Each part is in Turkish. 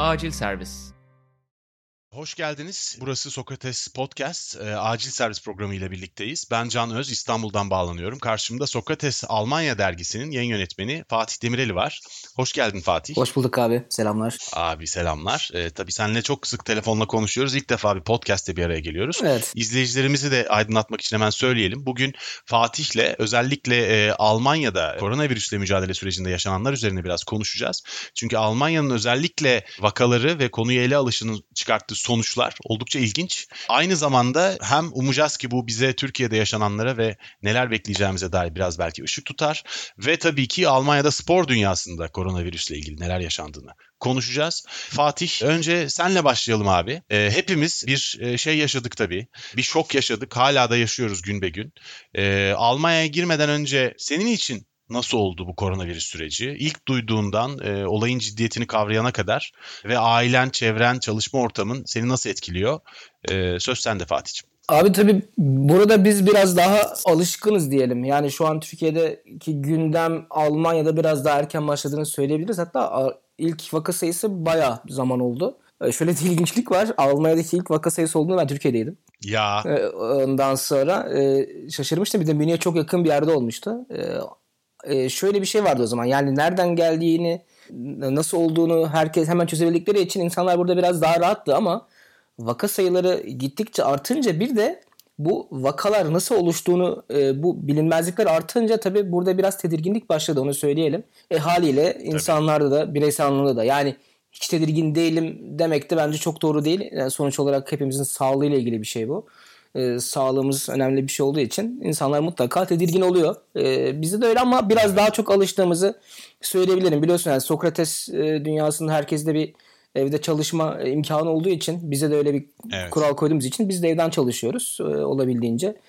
Acil Servis Hoş geldiniz. Burası Sokrates Podcast. E, acil servis programı ile birlikteyiz. Ben Can Öz, İstanbul'dan bağlanıyorum. Karşımda Sokrates Almanya dergisinin yayın yönetmeni Fatih Demireli var. Hoş geldin Fatih. Hoş bulduk abi. Selamlar. Abi selamlar. E, tabii seninle çok sık telefonla konuşuyoruz. İlk defa bir podcast'te bir araya geliyoruz. Evet. İzleyicilerimizi de aydınlatmak için hemen söyleyelim. Bugün Fatih'le özellikle e, Almanya'da koronavirüsle mücadele sürecinde yaşananlar üzerine biraz konuşacağız. Çünkü Almanya'nın özellikle vakaları ve konuyu ele alışının çıkarttığı sonuçlar oldukça ilginç. Aynı zamanda hem umacağız ki bu bize Türkiye'de yaşananlara ve neler bekleyeceğimize dair biraz belki ışık tutar. Ve tabii ki Almanya'da spor dünyasında koronavirüsle ilgili neler yaşandığını konuşacağız. Fatih önce senle başlayalım abi. E, hepimiz bir e, şey yaşadık tabii. Bir şok yaşadık. Hala da yaşıyoruz gün be gün. E, Almanya'ya girmeden önce senin için nasıl oldu bu koronavirüs süreci? İlk duyduğundan e, olayın ciddiyetini kavrayana kadar ve ailen, çevren, çalışma ortamın seni nasıl etkiliyor? E, söz sende Fatih'ciğim. Abi tabii burada biz biraz daha alışkınız diyelim. Yani şu an Türkiye'deki gündem Almanya'da biraz daha erken başladığını söyleyebiliriz. Hatta ilk vaka sayısı bayağı zaman oldu. E, şöyle bir ilginçlik var. Almanya'daki ilk vaka sayısı olduğunda ben Türkiye'deydim. Ya. E, ondan sonra e, şaşırmıştım. Bir de Münih'e çok yakın bir yerde olmuştu. Şöyle bir şey vardı o zaman. Yani nereden geldiğini, nasıl olduğunu herkes hemen çözebildikleri için insanlar burada biraz daha rahattı ama vaka sayıları gittikçe artınca bir de bu vakalar nasıl oluştuğunu bu bilinmezlikler artınca tabii burada biraz tedirginlik başladı onu söyleyelim. E haliyle insanlarda da bireysel anlamda da yani hiç tedirgin değilim demek de bence çok doğru değil. Yani sonuç olarak hepimizin sağlığıyla ilgili bir şey bu. E, sağlığımız önemli bir şey olduğu için insanlar mutlaka tedirgin oluyor. E, bizde de öyle ama biraz daha çok alıştığımızı söyleyebilirim. Biliyorsun yani Sokrates e, dünyasında herkeste bir evde çalışma imkanı olduğu için bize de öyle bir evet. kural koyduğumuz için biz de evden çalışıyoruz e, olabildiğince.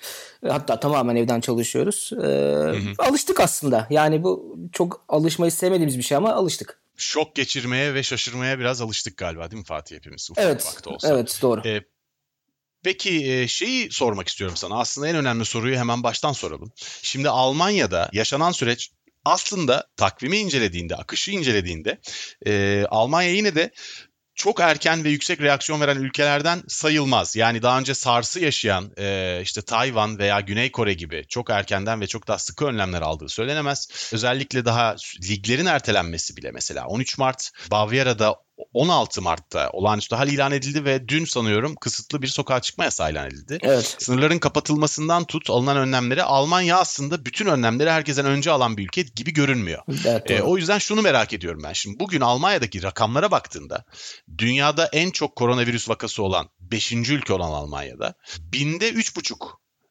E, hatta tamamen evden çalışıyoruz. E, hı hı. Alıştık aslında. Yani bu çok alışmayı sevmediğimiz bir şey ama alıştık şok geçirmeye ve şaşırmaya biraz alıştık galiba değil mi Fatih hepimiz? Ufak evet, olsa. evet doğru. Ee, peki şeyi sormak istiyorum sana. Aslında en önemli soruyu hemen baştan soralım. Şimdi Almanya'da yaşanan süreç aslında takvimi incelediğinde, akışı incelediğinde e, Almanya yine de çok erken ve yüksek reaksiyon veren ülkelerden sayılmaz. Yani daha önce SARS'ı yaşayan e, işte Tayvan veya Güney Kore gibi çok erkenden ve çok daha sıkı önlemler aldığı söylenemez. Özellikle daha liglerin ertelenmesi bile mesela 13 Mart Bavyera'da 16 Mart'ta olağanüstü hal ilan edildi ve dün sanıyorum kısıtlı bir sokağa çıkma yasağı ilan edildi. Evet. Sınırların kapatılmasından tut alınan önlemleri Almanya aslında bütün önlemleri herkesten önce alan bir ülke gibi görünmüyor. Evet, e, o yüzden şunu merak ediyorum ben. Şimdi bugün Almanya'daki rakamlara baktığında dünyada en çok koronavirüs vakası olan 5. ülke olan Almanya'da binde 3,5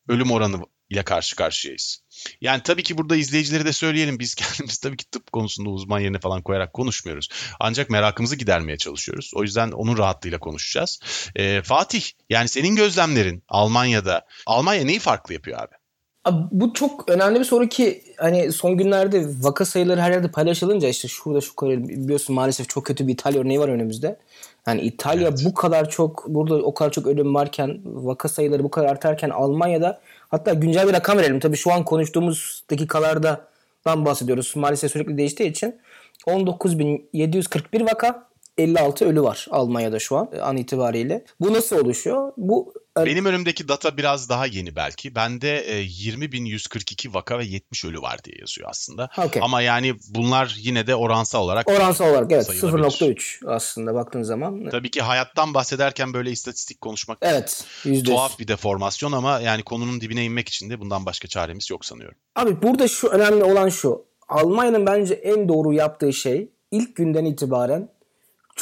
ölüm oranı ile karşı karşıyayız. Yani tabii ki burada izleyicileri de söyleyelim. Biz kendimiz tabii ki tıp konusunda uzman yerine falan koyarak konuşmuyoruz. Ancak merakımızı gidermeye çalışıyoruz. O yüzden onun rahatlığıyla konuşacağız. Ee, Fatih yani senin gözlemlerin Almanya'da. Almanya neyi farklı yapıyor abi? Abi bu çok önemli bir soru ki hani son günlerde vaka sayıları her yerde paylaşılınca işte şurada şu kadar biliyorsun maalesef çok kötü bir İtalya örneği var önümüzde. Yani İtalya evet. bu kadar çok burada o kadar çok ölüm varken vaka sayıları bu kadar artarken Almanya'da Hatta güncel bir rakam verelim. Tabii şu an konuştuğumuz dakikalarda bahsediyoruz. Maalesef sürekli değiştiği için 19.741 vaka 56 ölü var Almanya'da şu an an itibariyle. Bu nasıl oluşuyor? Bu benim önümdeki data biraz daha yeni belki. Bende e, 20.142 vaka ve 70 ölü var diye yazıyor aslında. Okay. Ama yani bunlar yine de oransal olarak Oransal olarak evet 0.3 aslında baktığın zaman. Tabii ki hayattan bahsederken böyle istatistik konuşmak evet, tuhaf bir deformasyon ama yani konunun dibine inmek için de bundan başka çaremiz yok sanıyorum. Abi burada şu önemli olan şu. Almanya'nın bence en doğru yaptığı şey ilk günden itibaren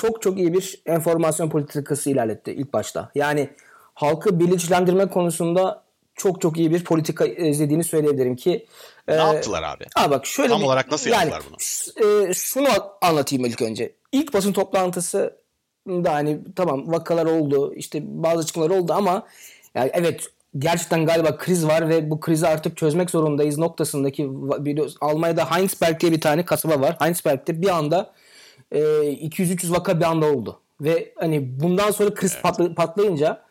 çok çok iyi bir enformasyon politikası ilerletti ilk başta. Yani halkı bilinçlendirme konusunda çok çok iyi bir politika izlediğini söyleyebilirim ki. Ne e, yaptılar abi? Aa bak şöyle Tam bir, olarak nasıl yani, yaptılar bunu? E, şunu anlatayım ilk önce. İlk basın toplantısı da hani tamam vakalar oldu işte bazı açıklamalar oldu ama yani evet gerçekten galiba kriz var ve bu krizi artık çözmek zorundayız noktasındaki Almanya'da Heinsberg diye bir tane kasaba var. Heinsberg'te bir anda e, 200-300 vaka bir anda oldu. Ve hani bundan sonra kriz evet. patla, patlayınca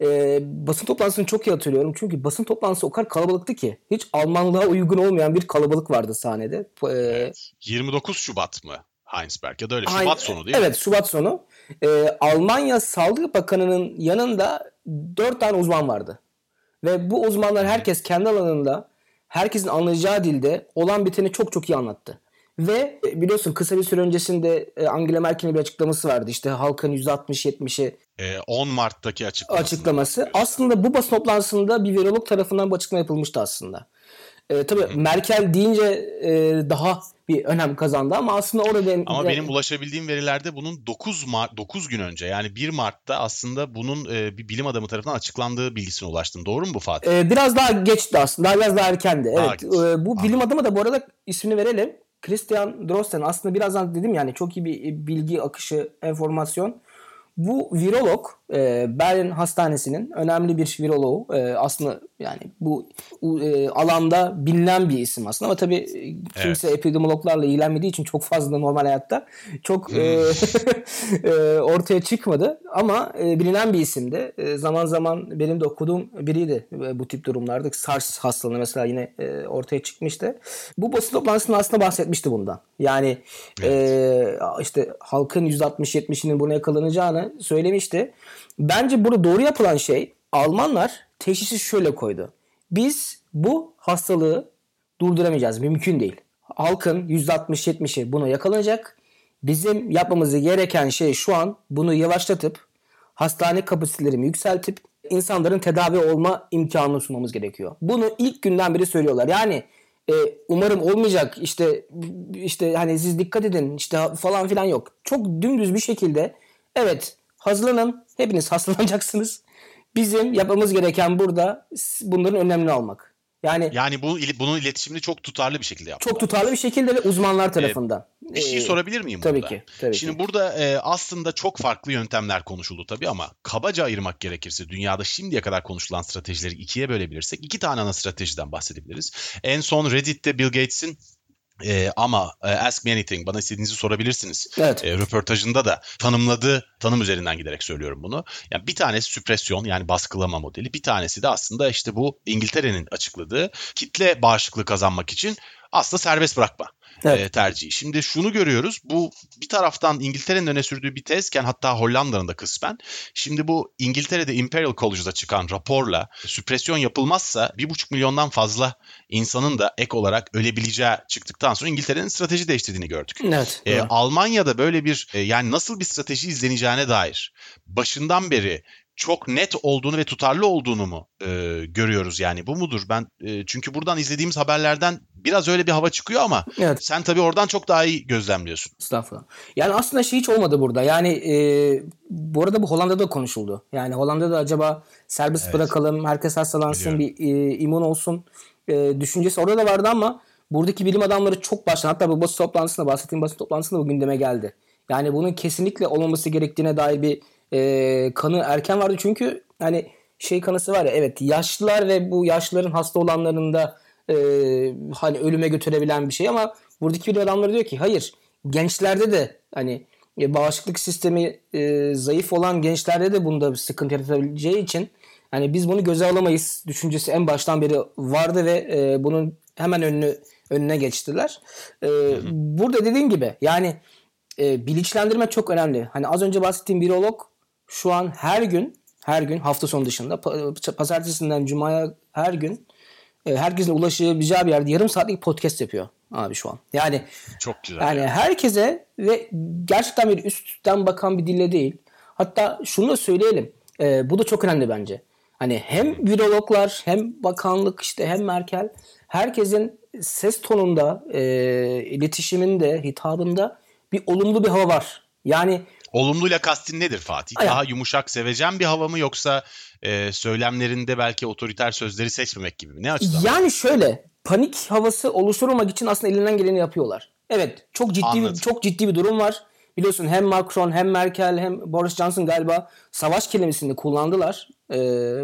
e, basın toplantısını çok iyi hatırlıyorum. Çünkü basın toplantısı o kadar kalabalıktı ki. Hiç Almanlığa uygun olmayan bir kalabalık vardı sahnede. E, evet. 29 Şubat mı? Heinsberg ya da öyle Şubat sonu değil evet, mi? Evet Şubat sonu. Ee, Almanya Sağlık Bakanı'nın yanında dört tane uzman vardı. Ve bu uzmanlar herkes kendi alanında herkesin anlayacağı dilde olan biteni çok çok iyi anlattı. Ve e, biliyorsun kısa bir süre öncesinde e, Angela Merkel'in bir açıklaması vardı. İşte halkın %60-70'i 10 Mart'taki açıklaması. açıklaması. Aslında bu basın toplantısında bir virolog tarafından bu açıklama yapılmıştı aslında. E, tabii Hı. Merkel deyince e, daha bir önem kazandı ama aslında orada Ama benim ulaşabildiğim verilerde bunun 9 Mart 9 gün önce yani 1 Mart'ta aslında bunun e, bir bilim adamı tarafından açıklandığı bilgisine ulaştım. Doğru mu bu Fatih? E, biraz daha geçti aslında. Biraz daha erkendi. Evet. Geç. E, bu bilim adamı da bu arada ismini verelim. Christian Drosten aslında birazdan dedim yani çok iyi bir bilgi akışı, enformasyon. Bu virolog e, Berlin Hastanesi'nin önemli bir viroloğu. E, aslında yani bu e, alanda bilinen bir isim aslında ama tabii e, kimse evet. epidemiologlarla ilgilenmediği için çok fazla normal hayatta çok e, hmm. e, ortaya çıkmadı ama e, bilinen bir isimdi. E, zaman zaman benim de okuduğum biriydi e, bu tip durumlarda. SARS hastalığı mesela yine e, ortaya çıkmıştı. Bu basın toplantısında aslında bahsetmişti bundan. Yani evet. e, işte halkın %60-70'inin buna yakalanacağını söylemişti. Bence burada doğru yapılan şey Almanlar teşhisi şöyle koydu. Biz bu hastalığı durduramayacağız. Mümkün değil. Halkın %60-70'i buna yakalanacak. Bizim yapmamız gereken şey şu an bunu yavaşlatıp hastane kapasitelerini yükseltip insanların tedavi olma imkanını sunmamız gerekiyor. Bunu ilk günden beri söylüyorlar. Yani e, umarım olmayacak işte işte hani siz dikkat edin işte falan filan yok. Çok dümdüz bir şekilde evet hazırlanın hepiniz hastalanacaksınız. Bizim yapmamız gereken burada bunların önlemini almak. Yani yani bu bunun iletişimini çok tutarlı bir şekilde yaptılar. Çok tutarlı bir şekilde ve uzmanlar tarafından. Ee, bir şey sorabilir miyim tabii burada? Ki, tabii Şimdi ki. burada e, aslında çok farklı yöntemler konuşuldu tabii ama kabaca ayırmak gerekirse dünyada şimdiye kadar konuşulan stratejileri ikiye bölebilirsek iki tane ana stratejiden bahsedebiliriz. En son Reddit'te Bill Gates'in ee, ama e, Ask Me Anything bana istediğinizi sorabilirsiniz. Evet. E, röportajında da tanımladığı tanım üzerinden giderek söylüyorum bunu. Yani bir tanesi süpresyon yani baskılama modeli. Bir tanesi de aslında işte bu İngiltere'nin açıkladığı kitle bağışıklığı kazanmak için aslında serbest bırakma evet. e, tercihi. Şimdi şunu görüyoruz. Bu bir taraftan İngiltere'nin öne sürdüğü bir tezken hatta Hollanda'nın da kısmen. Şimdi bu İngiltere'de Imperial College'da çıkan raporla süpresyon yapılmazsa bir buçuk milyondan fazla insanın da ek olarak ölebileceği çıktıktan sonra İngiltere'nin strateji değiştirdiğini gördük. Evet. E, Almanya'da böyle bir e, yani nasıl bir strateji izleneceğine dair başından beri çok net olduğunu ve tutarlı olduğunu mu e, görüyoruz yani bu mudur ben e, çünkü buradan izlediğimiz haberlerden biraz öyle bir hava çıkıyor ama evet. sen tabii oradan çok daha iyi gözlemliyorsun. Estağfurullah. Yani aslında şey hiç olmadı burada yani e, bu arada bu Hollanda'da konuşuldu yani Hollanda'da acaba serbest evet. bırakalım herkes hastalansın Biliyorum. bir e, imun olsun e, düşüncesi orada da vardı ama buradaki bilim adamları çok baştan hatta bu basın toplantısında bahsettiğim basın toplantısında bu gündeme geldi. Yani bunun kesinlikle olmaması gerektiğine dair bir e, kanı erken vardı. Çünkü hani şey kanısı var ya evet yaşlılar ve bu yaşlıların hasta olanlarında e, hani ölüme götürebilen bir şey ama buradaki bilim adamları diyor ki hayır gençlerde de hani e, bağışıklık sistemi e, zayıf olan gençlerde de bunda bir sıkıntı yaratabileceği için hani biz bunu göze alamayız düşüncesi en baştan beri vardı ve e, bunun hemen önünü önüne geçtiler. E, burada dediğim gibi yani e, bilinçlendirme çok önemli. Hani az önce bahsettiğim virolog şu an her gün her gün hafta sonu dışında pazartesinden cumaya her gün e, herkesin ulaşabileceği bir yerde yarım saatlik podcast yapıyor abi şu an. Yani çok güzel. Yani ya. herkese ve gerçekten bir üstten bakan bir dille değil. Hatta şunu da söyleyelim. E, bu da çok önemli bence. Hani hem virologlar hem bakanlık işte hem Merkel herkesin ses tonunda, e, iletişiminde, hitabında bir olumlu bir hava var. Yani Olumluyla kastin nedir Fatih? Aynen. Daha yumuşak, sevecen bir hava mı yoksa e, söylemlerinde belki otoriter sözleri seçmemek gibi mi? Ne açıdan? Yani şöyle panik havası oluşturmak için aslında elinden geleni yapıyorlar. Evet çok ciddi bir, çok ciddi bir durum var. Biliyorsun hem Macron hem Merkel hem Boris Johnson galiba savaş kelimesini kullandılar. Ee,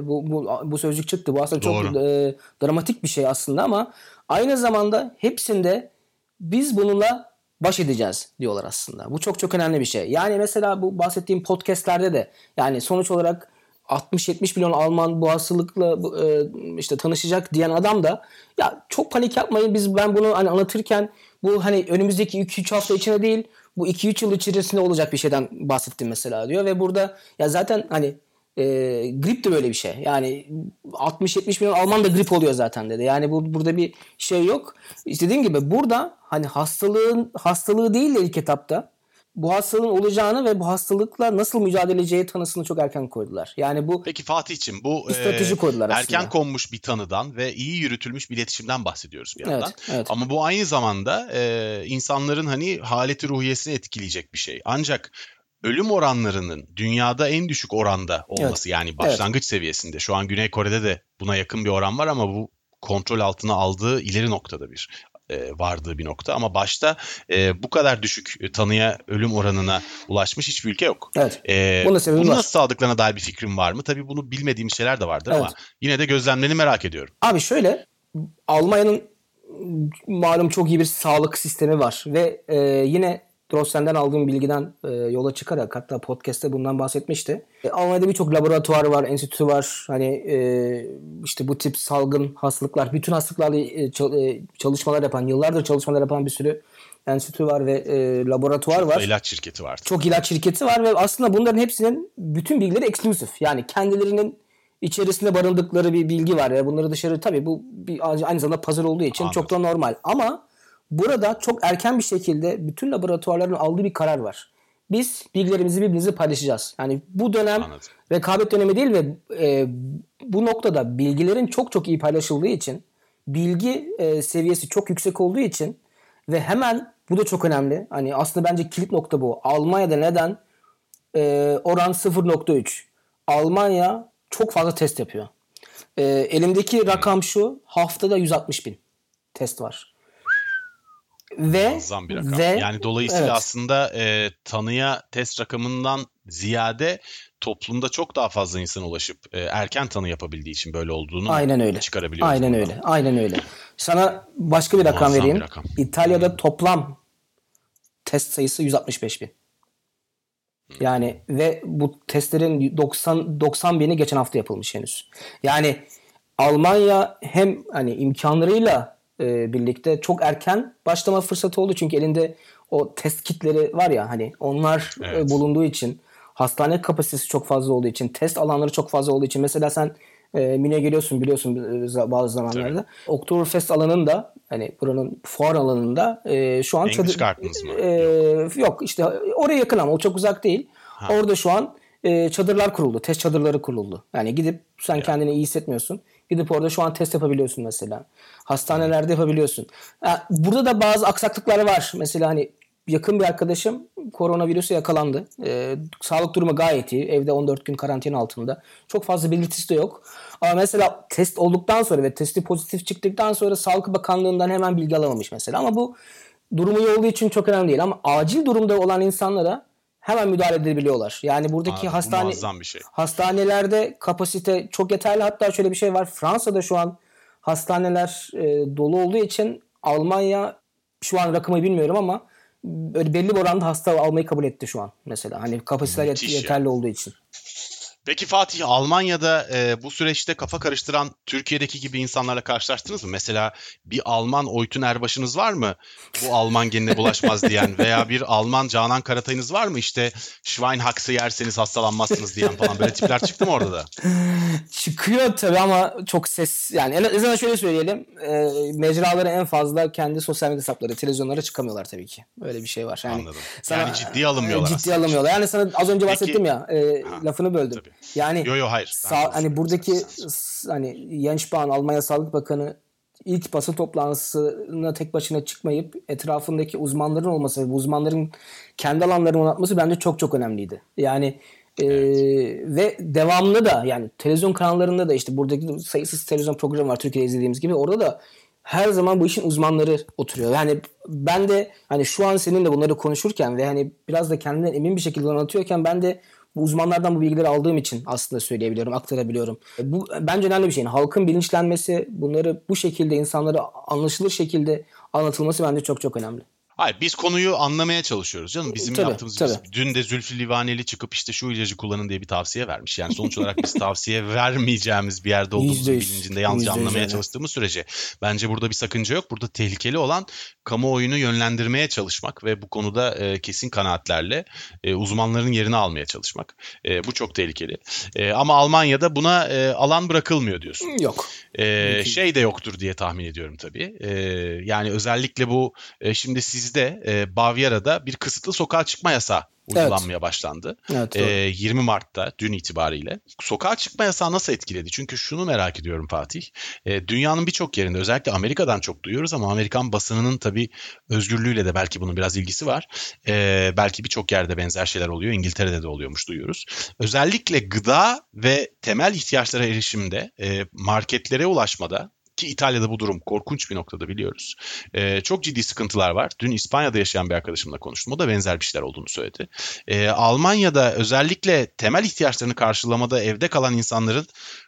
bu, bu, bu sözcük çıktı. Bu aslında Doğru. çok e, dramatik bir şey aslında ama aynı zamanda hepsinde biz bununla baş edeceğiz diyorlar aslında. Bu çok çok önemli bir şey. Yani mesela bu bahsettiğim podcastlerde de yani sonuç olarak 60-70 milyon Alman bu hastalıkla e, işte tanışacak diyen adam da ya çok panik yapmayın biz ben bunu hani anlatırken Bu hani önümüzdeki 2-3 hafta içinde değil bu 2-3 yıl içerisinde olacak bir şeyden bahsettim mesela diyor ve burada ya zaten hani e, grip de böyle bir şey. Yani 60-70 milyon Alman da grip oluyor zaten dedi. Yani bu burada bir şey yok. İstediğim gibi burada hani hastalığın hastalığı değil de ilk etapta bu hastalığın olacağını ve bu hastalıkla nasıl mücadele edeceği tanısını çok erken koydular. Yani bu Peki Fatih'ciğim bu bir strateji e, koydular aslında. erken konmuş bir tanıdan ve iyi yürütülmüş bir iletişimden bahsediyoruz bir yandan. Evet, evet. Ama bu aynı zamanda e, insanların hani haleti ruhiyesini etkileyecek bir şey. Ancak ölüm oranlarının dünyada en düşük oranda olması yani başlangıç seviyesinde. Şu an Güney Kore'de de buna yakın bir oran var ama bu kontrol altına aldığı ileri noktada bir e, vardığı bir nokta ama başta e, bu kadar düşük tanıya ölüm oranına ulaşmış hiçbir ülke yok. Evet. E, bunu var. nasıl sağladıklarına dair bir fikrim var mı? Tabii bunu bilmediğimiz şeyler de vardır Evet. ama yine de gözlemlerini merak ediyorum. Abi şöyle Almanya'nın malum çok iyi bir sağlık sistemi var ve e, yine Drossel'den aldığım bilgiden e, yola çıkarak hatta podcast'te bundan bahsetmişti. E, Almanya'da birçok laboratuvar var, enstitü var. Hani e, işte bu tip salgın hastalıklar, bütün hastalıklarla e, e, çalışmalar yapan, yıllardır çalışmalar yapan bir sürü enstitü var ve e, laboratuvar var. İlaç şirketi var. Çok ilaç şirketi var ve aslında bunların hepsinin bütün bilgileri eksklusif. Yani kendilerinin içerisinde barındıkları bir bilgi var. Ya bunları dışarı tabii bu bir, aynı zamanda pazar olduğu için Anladım. çok da normal. Ama burada çok erken bir şekilde bütün laboratuvarların aldığı bir karar var. Biz bilgilerimizi birbirimizle paylaşacağız. Yani bu dönem Anladım. rekabet dönemi değil ve e, bu noktada bilgilerin çok çok iyi paylaşıldığı için bilgi e, seviyesi çok yüksek olduğu için ve hemen bu da çok önemli. Hani aslında bence kilit nokta bu. Almanya'da neden e, oran 0.3? Almanya çok fazla test yapıyor. E, elimdeki rakam şu. Haftada 160 bin test var. Ve Muazzam bir rakam. ve yani dolayısıyla evet. aslında e, tanıya test rakamından ziyade toplumda çok daha fazla insan ulaşıp e, erken tanı yapabildiği için böyle olduğunu Aynen öyle. çıkarabiliyoruz. Aynen buradan. öyle. Aynen öyle. Sana başka bir rakam Muazzam vereyim. bir rakam. İtalya'da toplam test sayısı 165 bin. Yani ve bu testlerin 90 90 bini geçen hafta yapılmış henüz. Yani Almanya hem hani imkanlarıyla e, birlikte çok erken başlama fırsatı oldu çünkü elinde o test kitleri var ya hani onlar e, Evet. bulunduğu için hastane kapasitesi çok fazla olduğu için test alanları çok fazla olduğu için mesela sen e, Münih'e geliyorsun biliyorsun e, bazı zamanlarda. Oktoberfest alanında hani buranın fuar alanında e, şu an English Gardens mı? e, yok işte oraya yakın ama o çok uzak değil. Orada şu an e, çadırlar kuruldu. Test çadırları kuruldu. Yani gidip sen kendini iyi hissetmiyorsun. Gidip orada şu an test yapabiliyorsun mesela. Hastanelerde yapabiliyorsun. Ha, burada da bazı aksaklıklar var. Mesela hani yakın bir arkadaşım koronavirüse yakalandı. E, sağlık durumu gayet iyi. Evde 14 gün karantina altında. Çok fazla belirtisi de yok. Ama mesela test olduktan sonra ve testi pozitif çıktıktan sonra Sağlık Bakanlığı'ndan hemen bilgi alamamış mesela. Ama bu durumu iyi olduğu için çok önemli değil. Ama acil durumda olan insanlara hemen müdahale edebiliyorlar. Yani buradaki bu hastane bir şey. hastanelerde kapasite çok yeterli. Hatta şöyle bir şey var. Fransa'da şu an hastaneler e, dolu olduğu için Almanya şu an rakamı bilmiyorum ama böyle belli bir oranda hasta almayı kabul etti şu an mesela. Hani kapasiteler yet- yeterli olduğu için. Peki Fatih Almanya'da e, bu süreçte kafa karıştıran Türkiye'deki gibi insanlarla karşılaştınız mı? Mesela bir Alman Oytun Erbaş'ınız var mı? Bu Alman genine bulaşmaz diyen veya bir Alman Canan Karatay'ınız var mı? İşte Schweinhax'ı yerseniz hastalanmazsınız diyen falan böyle tipler çıktı mı orada da? Çıkıyor tabii ama çok ses yani en azından şöyle söyleyelim e, mecraları en fazla kendi sosyal medya hesapları televizyonlara çıkamıyorlar tabii ki. Böyle bir şey var. Yani Anladım. Yani ciddiye alınmıyorlar Ciddiye alınmıyorlar. Yani sana az önce Peki- bahsettim ya e, lafını böldüm. tabii. Yani Yo yo hayır. Ben Sa- de hani buradaki hani Jens Spahn Almanya Sağlık Bakanı ilk basın toplantısına tek başına çıkmayıp etrafındaki uzmanların olması ve bu uzmanların kendi alanlarını anlatması bence çok çok önemliydi. Yani e, ve devamlı da yani televizyon kanallarında da işte buradaki sayısız televizyon programı var Türkiye'de izlediğimiz gibi orada da her zaman bu işin uzmanları oturuyor. Yani ben de hani şu an seninle bunları konuşurken ve hani biraz da kendinden emin bir şekilde anlatıyorken ben de bu uzmanlardan bu bilgileri aldığım için aslında söyleyebiliyorum, aktarabiliyorum. Bu bence önemli bir şey. Yani halkın bilinçlenmesi, bunları bu şekilde insanlara anlaşılır şekilde anlatılması bence çok çok önemli. Hayır biz konuyu anlamaya çalışıyoruz canım. Bizim tabii, yaptığımız tabii. Biz, dün de Zülfü Livaneli çıkıp işte şu ilacı kullanın diye bir tavsiye vermiş. Yani sonuç olarak biz tavsiye vermeyeceğimiz bir yerde olduğumuzun bilincinde yalnızca anlamaya öyle. çalıştığımız sürece bence burada bir sakınca yok. Burada tehlikeli olan kamuoyunu yönlendirmeye çalışmak ve bu konuda e, kesin kanaatlerle e, uzmanların yerini almaya çalışmak. E, bu çok tehlikeli. E, ama Almanya'da buna e, alan bırakılmıyor diyorsun. Yok. Mümkün. şey de yoktur diye tahmin ediyorum tabii. Ee, yani özellikle bu e, şimdi sizde e, Bavyera'da bir kısıtlı sokağa çıkma yasağı uygulanmaya başlandı. Evet. Doğru. 20 Mart'ta dün itibariyle. Sokağa çıkma yasağı nasıl etkiledi? Çünkü şunu merak ediyorum Fatih. Ee, dünyanın birçok yerinde özellikle Amerika'dan çok duyuyoruz ama Amerikan basınının tabii özgürlüğüyle de belki bunun biraz ilgisi var. Ee, belki birçok yerde benzer şeyler oluyor. İngiltere'de de oluyormuş duyuyoruz. Özellikle gıda ve temel ihtiyaçlara erişimde, e, marketlere ulaşmada ki İtalya'da bu durum korkunç bir noktada biliyoruz. E, çok ciddi sıkıntılar var. Dün İspanya'da yaşayan bir arkadaşımla konuştum. O da benzer bir şeyler olduğunu söyledi. E, Almanya'da özellikle temel ihtiyaçlarını karşılamada evde kalan insanların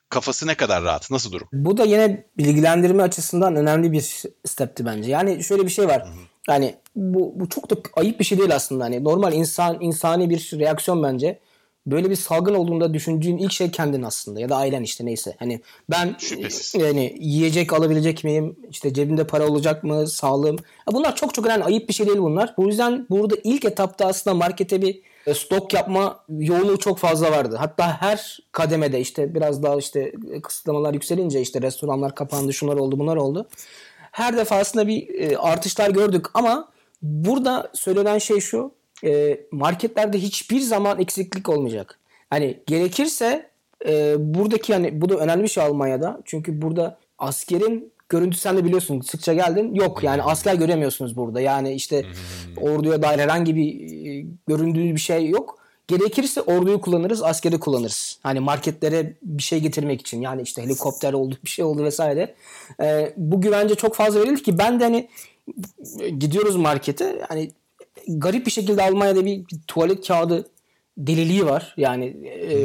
kafası ne kadar rahat? Nasıl durum? Bu da yine bilgilendirme açısından önemli bir stepti bence. Yani şöyle bir şey var. Yani bu, bu çok da ayıp bir şey değil aslında. Hani normal insan insani bir reaksiyon bence. Böyle bir salgın olduğunda düşündüğün ilk şey kendin aslında ya da ailen işte neyse. Hani ben Şüphesiz. yani yiyecek alabilecek miyim? İşte cebimde para olacak mı? Sağlığım. Bunlar çok çok önemli. Ayıp bir şey değil bunlar. Bu yüzden burada ilk etapta aslında markete bir e, stok yapma yoğunluğu çok fazla vardı. Hatta her kademede işte biraz daha işte kısıtlamalar yükselince işte restoranlar kapandı, şunlar oldu, bunlar oldu. Her defasında bir e, artışlar gördük ama burada söylenen şey şu. E, marketlerde hiçbir zaman eksiklik olmayacak. Hani gerekirse e, buradaki hani bu da önemli bir şey Almanya'da. Çünkü burada askerin görüntü sen de biliyorsun sıkça geldin. Yok yani asker göremiyorsunuz burada. Yani işte orduya dair herhangi bir e, göründüğü bir şey yok. Gerekirse orduyu kullanırız, askeri kullanırız. Hani marketlere bir şey getirmek için. Yani işte helikopter oldu, bir şey oldu vesaire. E, bu güvence çok fazla verildi ki ben de hani gidiyoruz markete. Hani garip bir şekilde Almanya'da bir, bir tuvalet kağıdı deliliği var. Yani e,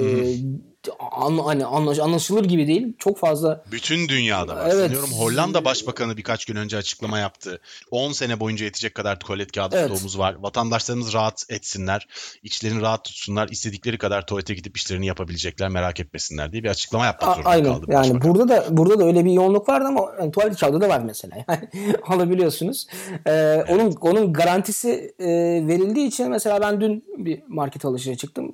an, hani anlaş- anlaşılır gibi değil. Çok fazla Bütün dünyada var. Evet. Sanıyorum Hollanda Başbakanı birkaç gün önce açıklama yaptı. 10 sene boyunca yetecek kadar tuvalet kağıdı Evet. stoğumuz var. Vatandaşlarımız rahat etsinler, içlerini rahat tutsunlar, istedikleri kadar tuvalete gidip işlerini yapabilecekler, merak etmesinler diye bir açıklama yapmak zorunda aynen. kaldı. Yani Başbakan. burada da burada da öyle bir yoğunluk vardı ama yani tuvalet kağıdı da var mesela. Yani alabiliyorsunuz. Ee, Onun onun garantisi e, verildiği için mesela ben dün bir market alışverişe çıktım.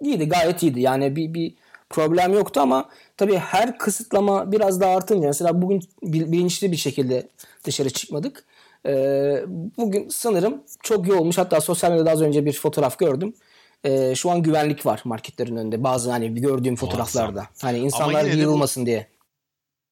İyiydi, gayet iyiydi. Yani bir bir problem yoktu ama tabii her kısıtlama biraz daha artınca mesela bugün bil- bilinçli bir şekilde dışarı çıkmadık. Ee, bugün sanırım çok iyi olmuş. Hatta sosyal medyada az önce bir fotoğraf gördüm. Ee, şu an güvenlik var marketlerin önünde. Bazı hani gördüğüm fotoğraflarda. Hani insanlar de bu- yığılmasın diye.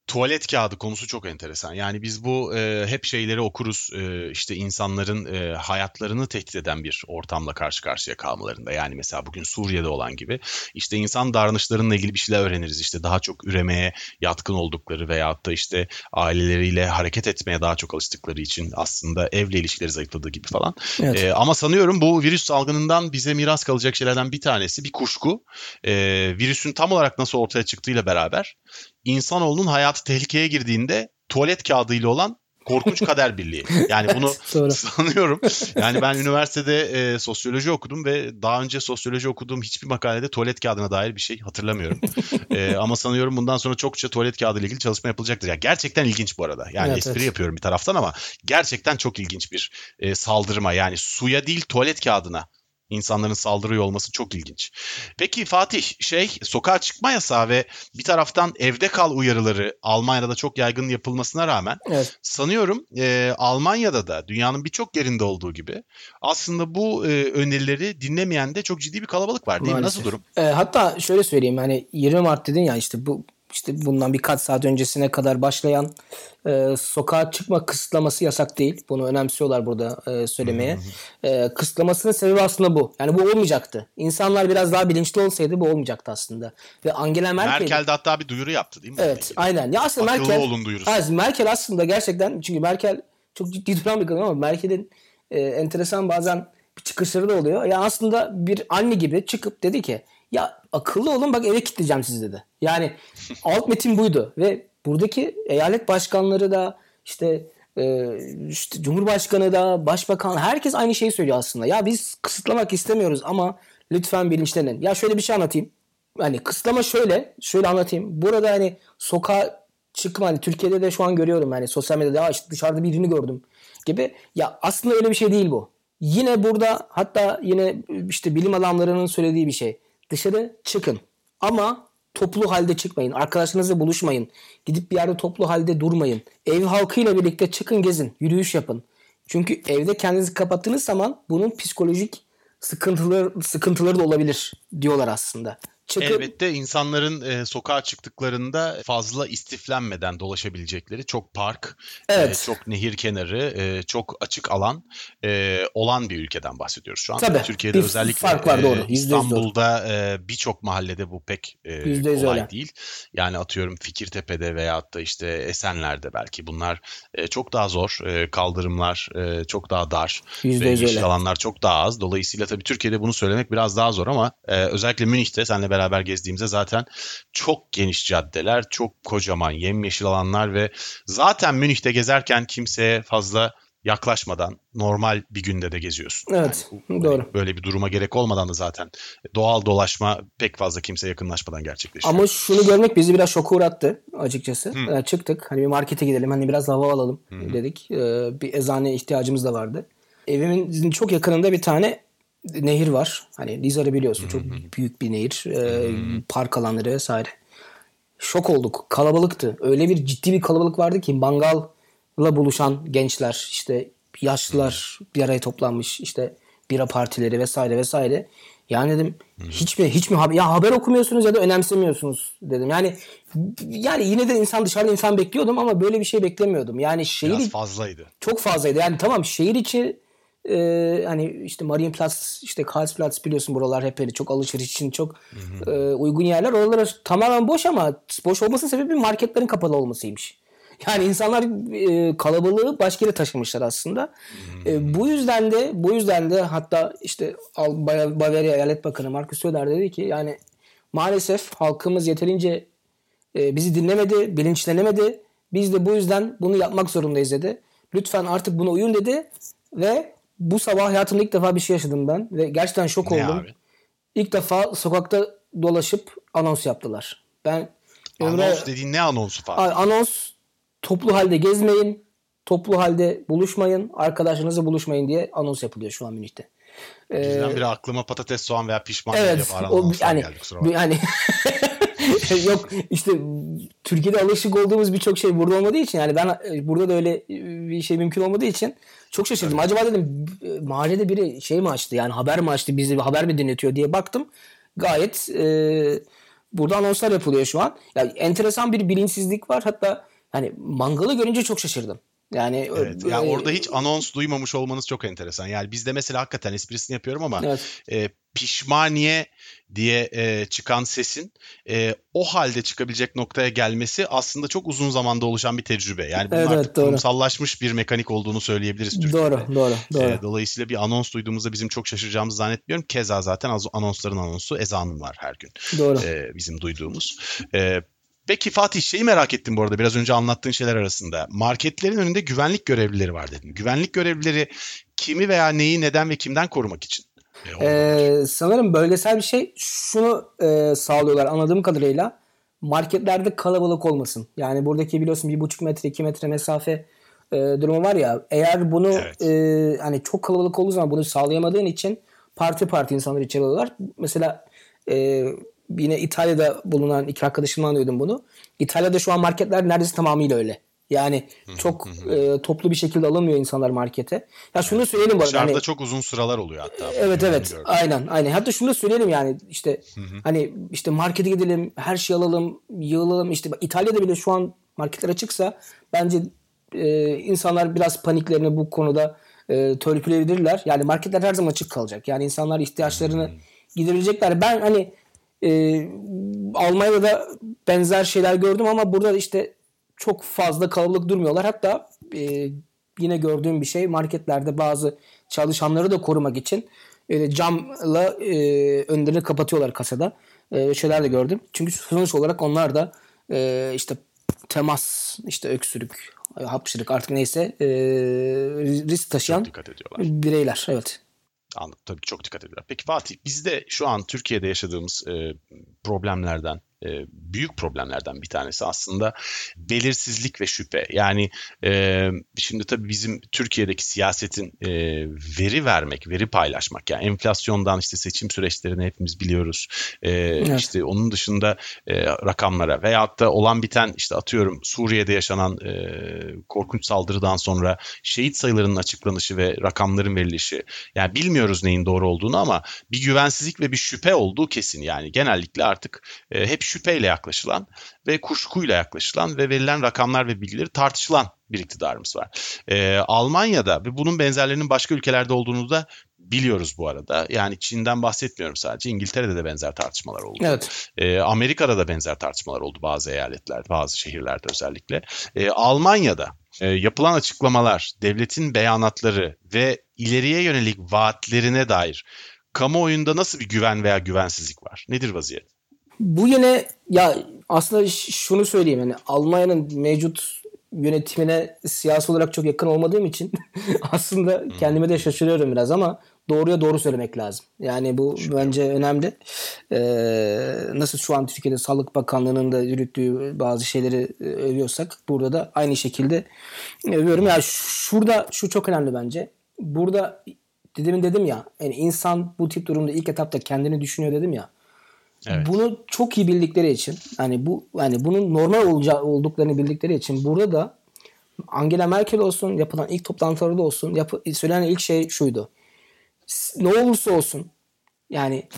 Tuvalet kağıdı konusu çok enteresan. Yani biz bu e, hep şeyleri okuruz. E, işte insanların e, hayatlarını tehdit eden bir ortamla karşı karşıya kalmalarında. Yani mesela bugün Suriye'de olan gibi işte insan davranışlarıyla ilgili bir şeyler öğreniriz. İşte daha çok üremeye yatkın oldukları veyahut da işte aileleriyle hareket etmeye daha çok alıştıkları için aslında evle ilişkileri zayıfladığı gibi falan. Evet. E, ama sanıyorum bu virüs salgınından bize miras kalacak şeylerden bir tanesi bir kuşku. E, virüsün tam olarak nasıl ortaya çıktığıyla beraber insanoğlunun hayatı tehlikeye girdiğinde tuvalet kağıdıyla olan korkunç kader birliği. Yani bunu sanıyorum. Yani ben üniversitede e, sosyoloji okudum ve daha önce sosyoloji okuduğum hiçbir makalede tuvalet kağıdına dair bir şey hatırlamıyorum. E, ama sanıyorum bundan sonra çokça tuvalet kağıdı ile ilgili çalışma yapılacaktır. Yani gerçekten ilginç bu arada. Yani Evet, espri evet. yapıyorum bir taraftan ama gerçekten çok ilginç bir e, saldırma. Yani suya değil tuvalet kağıdına insanların saldırıyor olması çok ilginç. Peki Fatih şey sokağa çıkma yasağı ve bir taraftan evde kal uyarıları Almanya'da da çok yaygın yapılmasına rağmen Evet. sanıyorum e, Almanya'da da dünyanın birçok yerinde olduğu gibi aslında bu e, önerileri dinlemeyen de çok ciddi bir kalabalık var değil mi? Maalesef. Nasıl durum? E, hatta şöyle söyleyeyim hani 20 Mart dedin ya işte bu işte bundan birkaç saat öncesine kadar başlayan e, sokağa çıkma kısıtlaması yasak değil. Bunu önemsiyorlar burada e, söylemeye. E, kısıtlamasının sebebi aslında bu. Yani bu olmayacaktı. İnsanlar biraz daha bilinçli olsaydı bu olmayacaktı aslında. Ve Angela Merkel Merkel de hatta bir duyuru yaptı değil mi? Evet, aynen. Ya aslında Akıllı Merkel olun duyurusu. Evet, Merkel aslında gerçekten çünkü Merkel çok ciddi duran bir kadın ama Merkel'in e, enteresan bazen bir çıkışları da oluyor. Ya aslında bir anne gibi çıkıp dedi ki ya akıllı olun bak eve kilitleyeceğim sizi dedi. Yani alt metin buydu ve buradaki eyalet başkanları da işte e, işte Cumhurbaşkanı da Başbakan herkes aynı şeyi söylüyor aslında. Ya biz kısıtlamak istemiyoruz ama lütfen bilinçlenin. Ya şöyle bir şey anlatayım. Hani kısıtlama şöyle, şöyle anlatayım. Burada hani sokağa çıkma hani Türkiye'de de şu an görüyorum hani sosyal medyada ya işte dışarıda birini gördüm gibi. Ya aslında öyle bir şey değil bu. Yine burada hatta yine işte bilim adamlarının söylediği bir şey. Dışarı çıkın. Ama toplu halde çıkmayın. Arkadaşlarınızla buluşmayın. Gidip bir yerde toplu halde durmayın. Ev halkıyla birlikte çıkın gezin. Yürüyüş yapın. Çünkü evde kendinizi kapattığınız zaman bunun psikolojik sıkıntıları, sıkıntıları da olabilir diyorlar aslında. Çıkıp... Elbette insanların e, sokağa çıktıklarında fazla istiflenmeden dolaşabilecekleri çok park, e, evet. e, çok nehir kenarı, e, çok açık alan e, olan bir ülkeden bahsediyoruz şu an. Tabii, Türkiye'de bir özellikle fark var, doğru. E, İstanbul'da e, birçok mahallede bu pek e, kolay öyle. değil. Yani atıyorum Fikirtepe'de veyahut da işte Esenler'de belki bunlar e, çok daha zor. E, kaldırımlar e, çok daha dar. Yüzde yeşil alanlar çok daha az. Dolayısıyla tabii Türkiye'de bunu söylemek biraz daha zor ama e, özellikle Münih'te senle beraber beraber gezdiğimizde zaten çok geniş caddeler, çok kocaman yemyeşil alanlar ve zaten Münih'te gezerken kimseye fazla yaklaşmadan normal bir günde de geziyorsun. Evet, yani doğru. Böyle bir duruma gerek olmadan da zaten doğal dolaşma pek fazla kimse yakınlaşmadan gerçekleşiyor. Ama şunu görmek bizi biraz şoka uğrattı açıkçası. Hmm. Yani çıktık hani bir markete gidelim hani biraz hava alalım hmm. dedik. Ee, bir eczane ihtiyacımız da vardı. Evimin çok yakınında bir tane nehir var. Hani Lizar'ı biliyorsun çok büyük bir nehir. E, park alanları vesaire. Şok olduk. Kalabalıktı. Öyle bir ciddi bir kalabalık vardı ki mangalla buluşan gençler işte yaşlılar bir araya toplanmış işte bira partileri vesaire vesaire. Yani dedim hiç mi hiç mi haber, ya haber okumuyorsunuz ya da önemsemiyorsunuz dedim. Yani yani yine de insan dışarıda insan bekliyordum ama böyle bir şey beklemiyordum. Yani şehir Biraz fazlaydı. Çok fazlaydı. Yani tamam şehir içi e, hani işte Marienplatz, işte Karlsplatz biliyorsun buralar hep öyle çok alışveriş için çok hı hı. E, uygun yerler. Oralar tamamen boş ama boş olmasının sebebi marketlerin kapalı olmasıymış. Yani insanlar e, kalabalığı başka yere taşımışlar aslında. Hmm. E, bu yüzden de bu yüzden de hatta işte Bavaria Eyalet Bakanı Markus Söder dedi ki yani maalesef halkımız yeterince e, bizi dinlemedi, bilinçlenemedi. Biz de bu yüzden bunu yapmak zorundayız dedi. Lütfen artık buna uyun dedi ve bu sabah hayatımda ilk defa bir şey yaşadım ben ve gerçekten şok ne oldum. Abi? İlk defa sokakta dolaşıp anons yaptılar. Ben Anons ömre, dediğin ne anonsu falan? Anons toplu halde gezmeyin, toplu halde buluşmayın, arkadaşlarınızla buluşmayın diye anons yapılıyor şu an Münih'te. Bizden biri aklıma patates, soğan veya pişman evet, o, yani, geldi. Yani Yok işte Türkiye'de alışık olduğumuz birçok şey burada olmadığı için yani ben e, burada da öyle e, bir şey mümkün olmadığı için çok şaşırdım. Evet. Acaba dedim e, mahallede biri şey mi açtı yani haber mi açtı bizi haber mi dinletiyor diye baktım. Gayet e, burada anonslar yapılıyor şu an. Yani enteresan bir bilinçsizlik var. Hatta hani mangalı görünce çok şaşırdım. Yani evet, ya orada hiç anons duymamış olmanız çok enteresan. Yani bizde mesela hakikaten esprisini yapıyorum ama evet. e, pişmaniye diye e, çıkan sesin e, o halde çıkabilecek noktaya gelmesi aslında çok uzun zamanda oluşan bir tecrübe. Yani bunun evet, artık evet, kurumsallaşmış bir mekanik olduğunu söyleyebiliriz Türkiye'de. Doğru, doğru, doğru. E, dolayısıyla bir anons duyduğumuzda bizim çok şaşıracağımızı zannetmiyorum. Keza zaten anonsların anonsu ezanın var her gün. Doğru. E, bizim duyduğumuz. E, Peki Fatih şeyi merak ettim bu arada biraz önce anlattığın şeyler arasında. Marketlerin önünde güvenlik görevlileri var dedin. Güvenlik görevlileri kimi veya neyi neden ve kimden korumak için? E, ee, sanırım bölgesel bir şey şunu e, sağlıyorlar anladığım kadarıyla. Marketlerde kalabalık olmasın. Yani buradaki biliyorsun bir buçuk metre iki metre mesafe e, durumu var ya. Eğer bunu evet. e, hani çok kalabalık olduğu zaman bunu sağlayamadığın için parti parti insanları içeri alıyorlar. Mesela e, yine İtalya'da bulunan iki arkadaşımla anlıyordum bunu. İtalya'da şu an marketler neredeyse tamamıyla öyle. Yani çok e, toplu bir şekilde alınmıyor insanlar markete. Ya şunu söyleyelim bu arada. Dışarıda hani, çok uzun sıralar oluyor hatta. Evet evet gördüm. aynen aynen. Hatta şunu da söyleyelim yani işte hani işte markete gidelim her şey alalım yığılalım işte İtalya'da bile şu an marketler açıksa bence e, insanlar biraz paniklerini bu konuda e, törpüleyebilirler. Yani marketler her zaman açık kalacak. Yani insanlar ihtiyaçlarını hmm. gidebilecekler. Ben hani e, Almanya'da da benzer şeyler gördüm ama burada işte çok fazla kalabalık durmuyorlar. Hatta e, yine gördüğüm bir şey marketlerde bazı çalışanları da korumak için e, camla e, önlerini kapatıyorlar kasada. E, şeyler de gördüm. Çünkü sonuç olarak onlar da e, işte temas, işte öksürük, hapşırık artık neyse e, risk taşıyan bireyler. Evet. Anladım. Tabii çok dikkat ediyorlar. Peki Fatih bizde şu an Türkiye'de yaşadığımız e, problemlerden e, büyük problemlerden bir tanesi aslında belirsizlik ve şüphe. Yani e, şimdi tabii bizim Türkiye'deki siyasetin e, veri vermek, veri paylaşmak yani enflasyondan işte seçim süreçlerini hepimiz biliyoruz. E, evet. İşte onun dışında e, rakamlara veyahut da olan biten işte atıyorum Suriye'de yaşanan e, korkunç saldırıdan sonra şehit sayılarının açıklanışı ve rakamların verilişi. Yani bilmiyoruz neyin doğru olduğunu ama bir güvensizlik ve bir şüphe olduğu kesin. Yani genellikle artık e, hep şüpheyle yaklaşılan ve kuşkuyla yaklaşılan ve verilen rakamlar ve bilgileri tartışılan bir iktidarımız var. Ee, Almanya'da ve bunun benzerlerinin başka ülkelerde olduğunu da biliyoruz bu arada. Yani Çin'den bahsetmiyorum sadece. İngiltere'de de benzer tartışmalar oldu. Evet. Ee, Amerika'da da benzer tartışmalar oldu bazı eyaletlerde, bazı şehirlerde özellikle. Ee, Almanya'da e, yapılan açıklamalar, devletin beyanatları ve ileriye yönelik vaatlerine dair kamuoyunda nasıl bir güven veya güvensizlik var? Nedir vaziyet? Bu yine ya aslında şunu söyleyeyim yani Almanya'nın mevcut yönetimine siyasi olarak çok yakın olmadığım için aslında kendime de şaşırıyorum biraz ama doğruya doğru söylemek lazım. Yani bu Şükür. bence önemli. Ee, nasıl şu an Türkiye'de Sağlık Bakanlığı'nın da yürüttüğü bazı şeyleri e, övüyorsak burada da aynı şekilde övüyorum. Yani şurada şu çok önemli bence. Burada dedim dedim ya yani insan bu tip durumda ilk etapta kendini düşünüyor dedim ya. Evet. Bunu çok iyi bildikleri için hani bu hani bunun normal olacağı olduklarını bildikleri için burada da Angela Merkel olsun yapılan ilk toplantılarda olsun yapı, söylenen ilk şey şuydu. Ne olursa olsun yani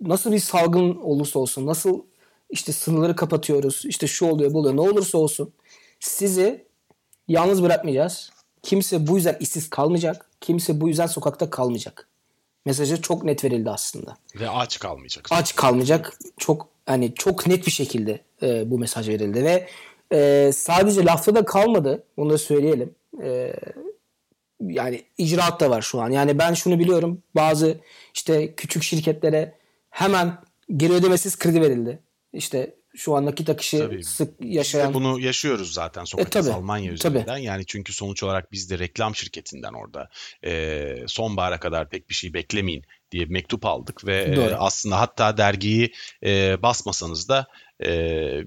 nasıl bir salgın olursa olsun nasıl işte sınırları kapatıyoruz işte şu oluyor bu oluyor ne olursa olsun sizi yalnız bırakmayacağız. Kimse bu yüzden işsiz kalmayacak. Kimse bu yüzden sokakta kalmayacak mesajı çok net verildi aslında. Ve aç kalmayacak. Aç kalmayacak. Çok hani çok net bir şekilde e, bu mesaj verildi ve e, sadece lafta da kalmadı. Onu da söyleyelim. E, yani icraat da var şu an. Yani ben şunu biliyorum. Bazı işte küçük şirketlere hemen geri ödemesiz kredi verildi. İşte şu an nakit akışı tabii. sık yaşayan. De bunu yaşıyoruz zaten Sokrates e, tabii, Almanya üzerinden. Tabii. Yani çünkü sonuç olarak biz de reklam şirketinden orada e, sonbahara kadar pek bir şey beklemeyin diye mektup aldık ve e, aslında hatta dergiyi e, basmasanız da e,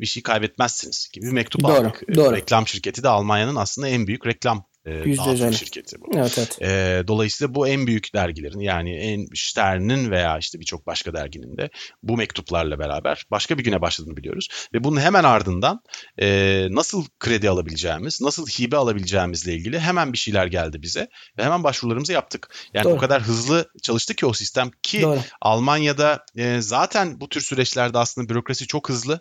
bir şey kaybetmezsiniz gibi bir mektup Doğru. aldık. Doğru. Reklam şirketi de Almanya'nın aslında en büyük reklam dağıtım şirketi bu. Evet, evet. E, dolayısıyla bu en büyük dergilerin yani en Stern'in veya işte birçok başka derginin de bu mektuplarla beraber başka bir güne başladığını biliyoruz. Ve bunun hemen ardından e, nasıl kredi alabileceğimiz, nasıl hibe alabileceğimizle ilgili hemen bir şeyler geldi bize ve hemen başvurularımızı yaptık. Yani Doğru. o kadar hızlı çalıştı ki o sistem ki Doğru. Almanya'da e, zaten bu tür süreçlerde aslında bürokrasi çok hızlı.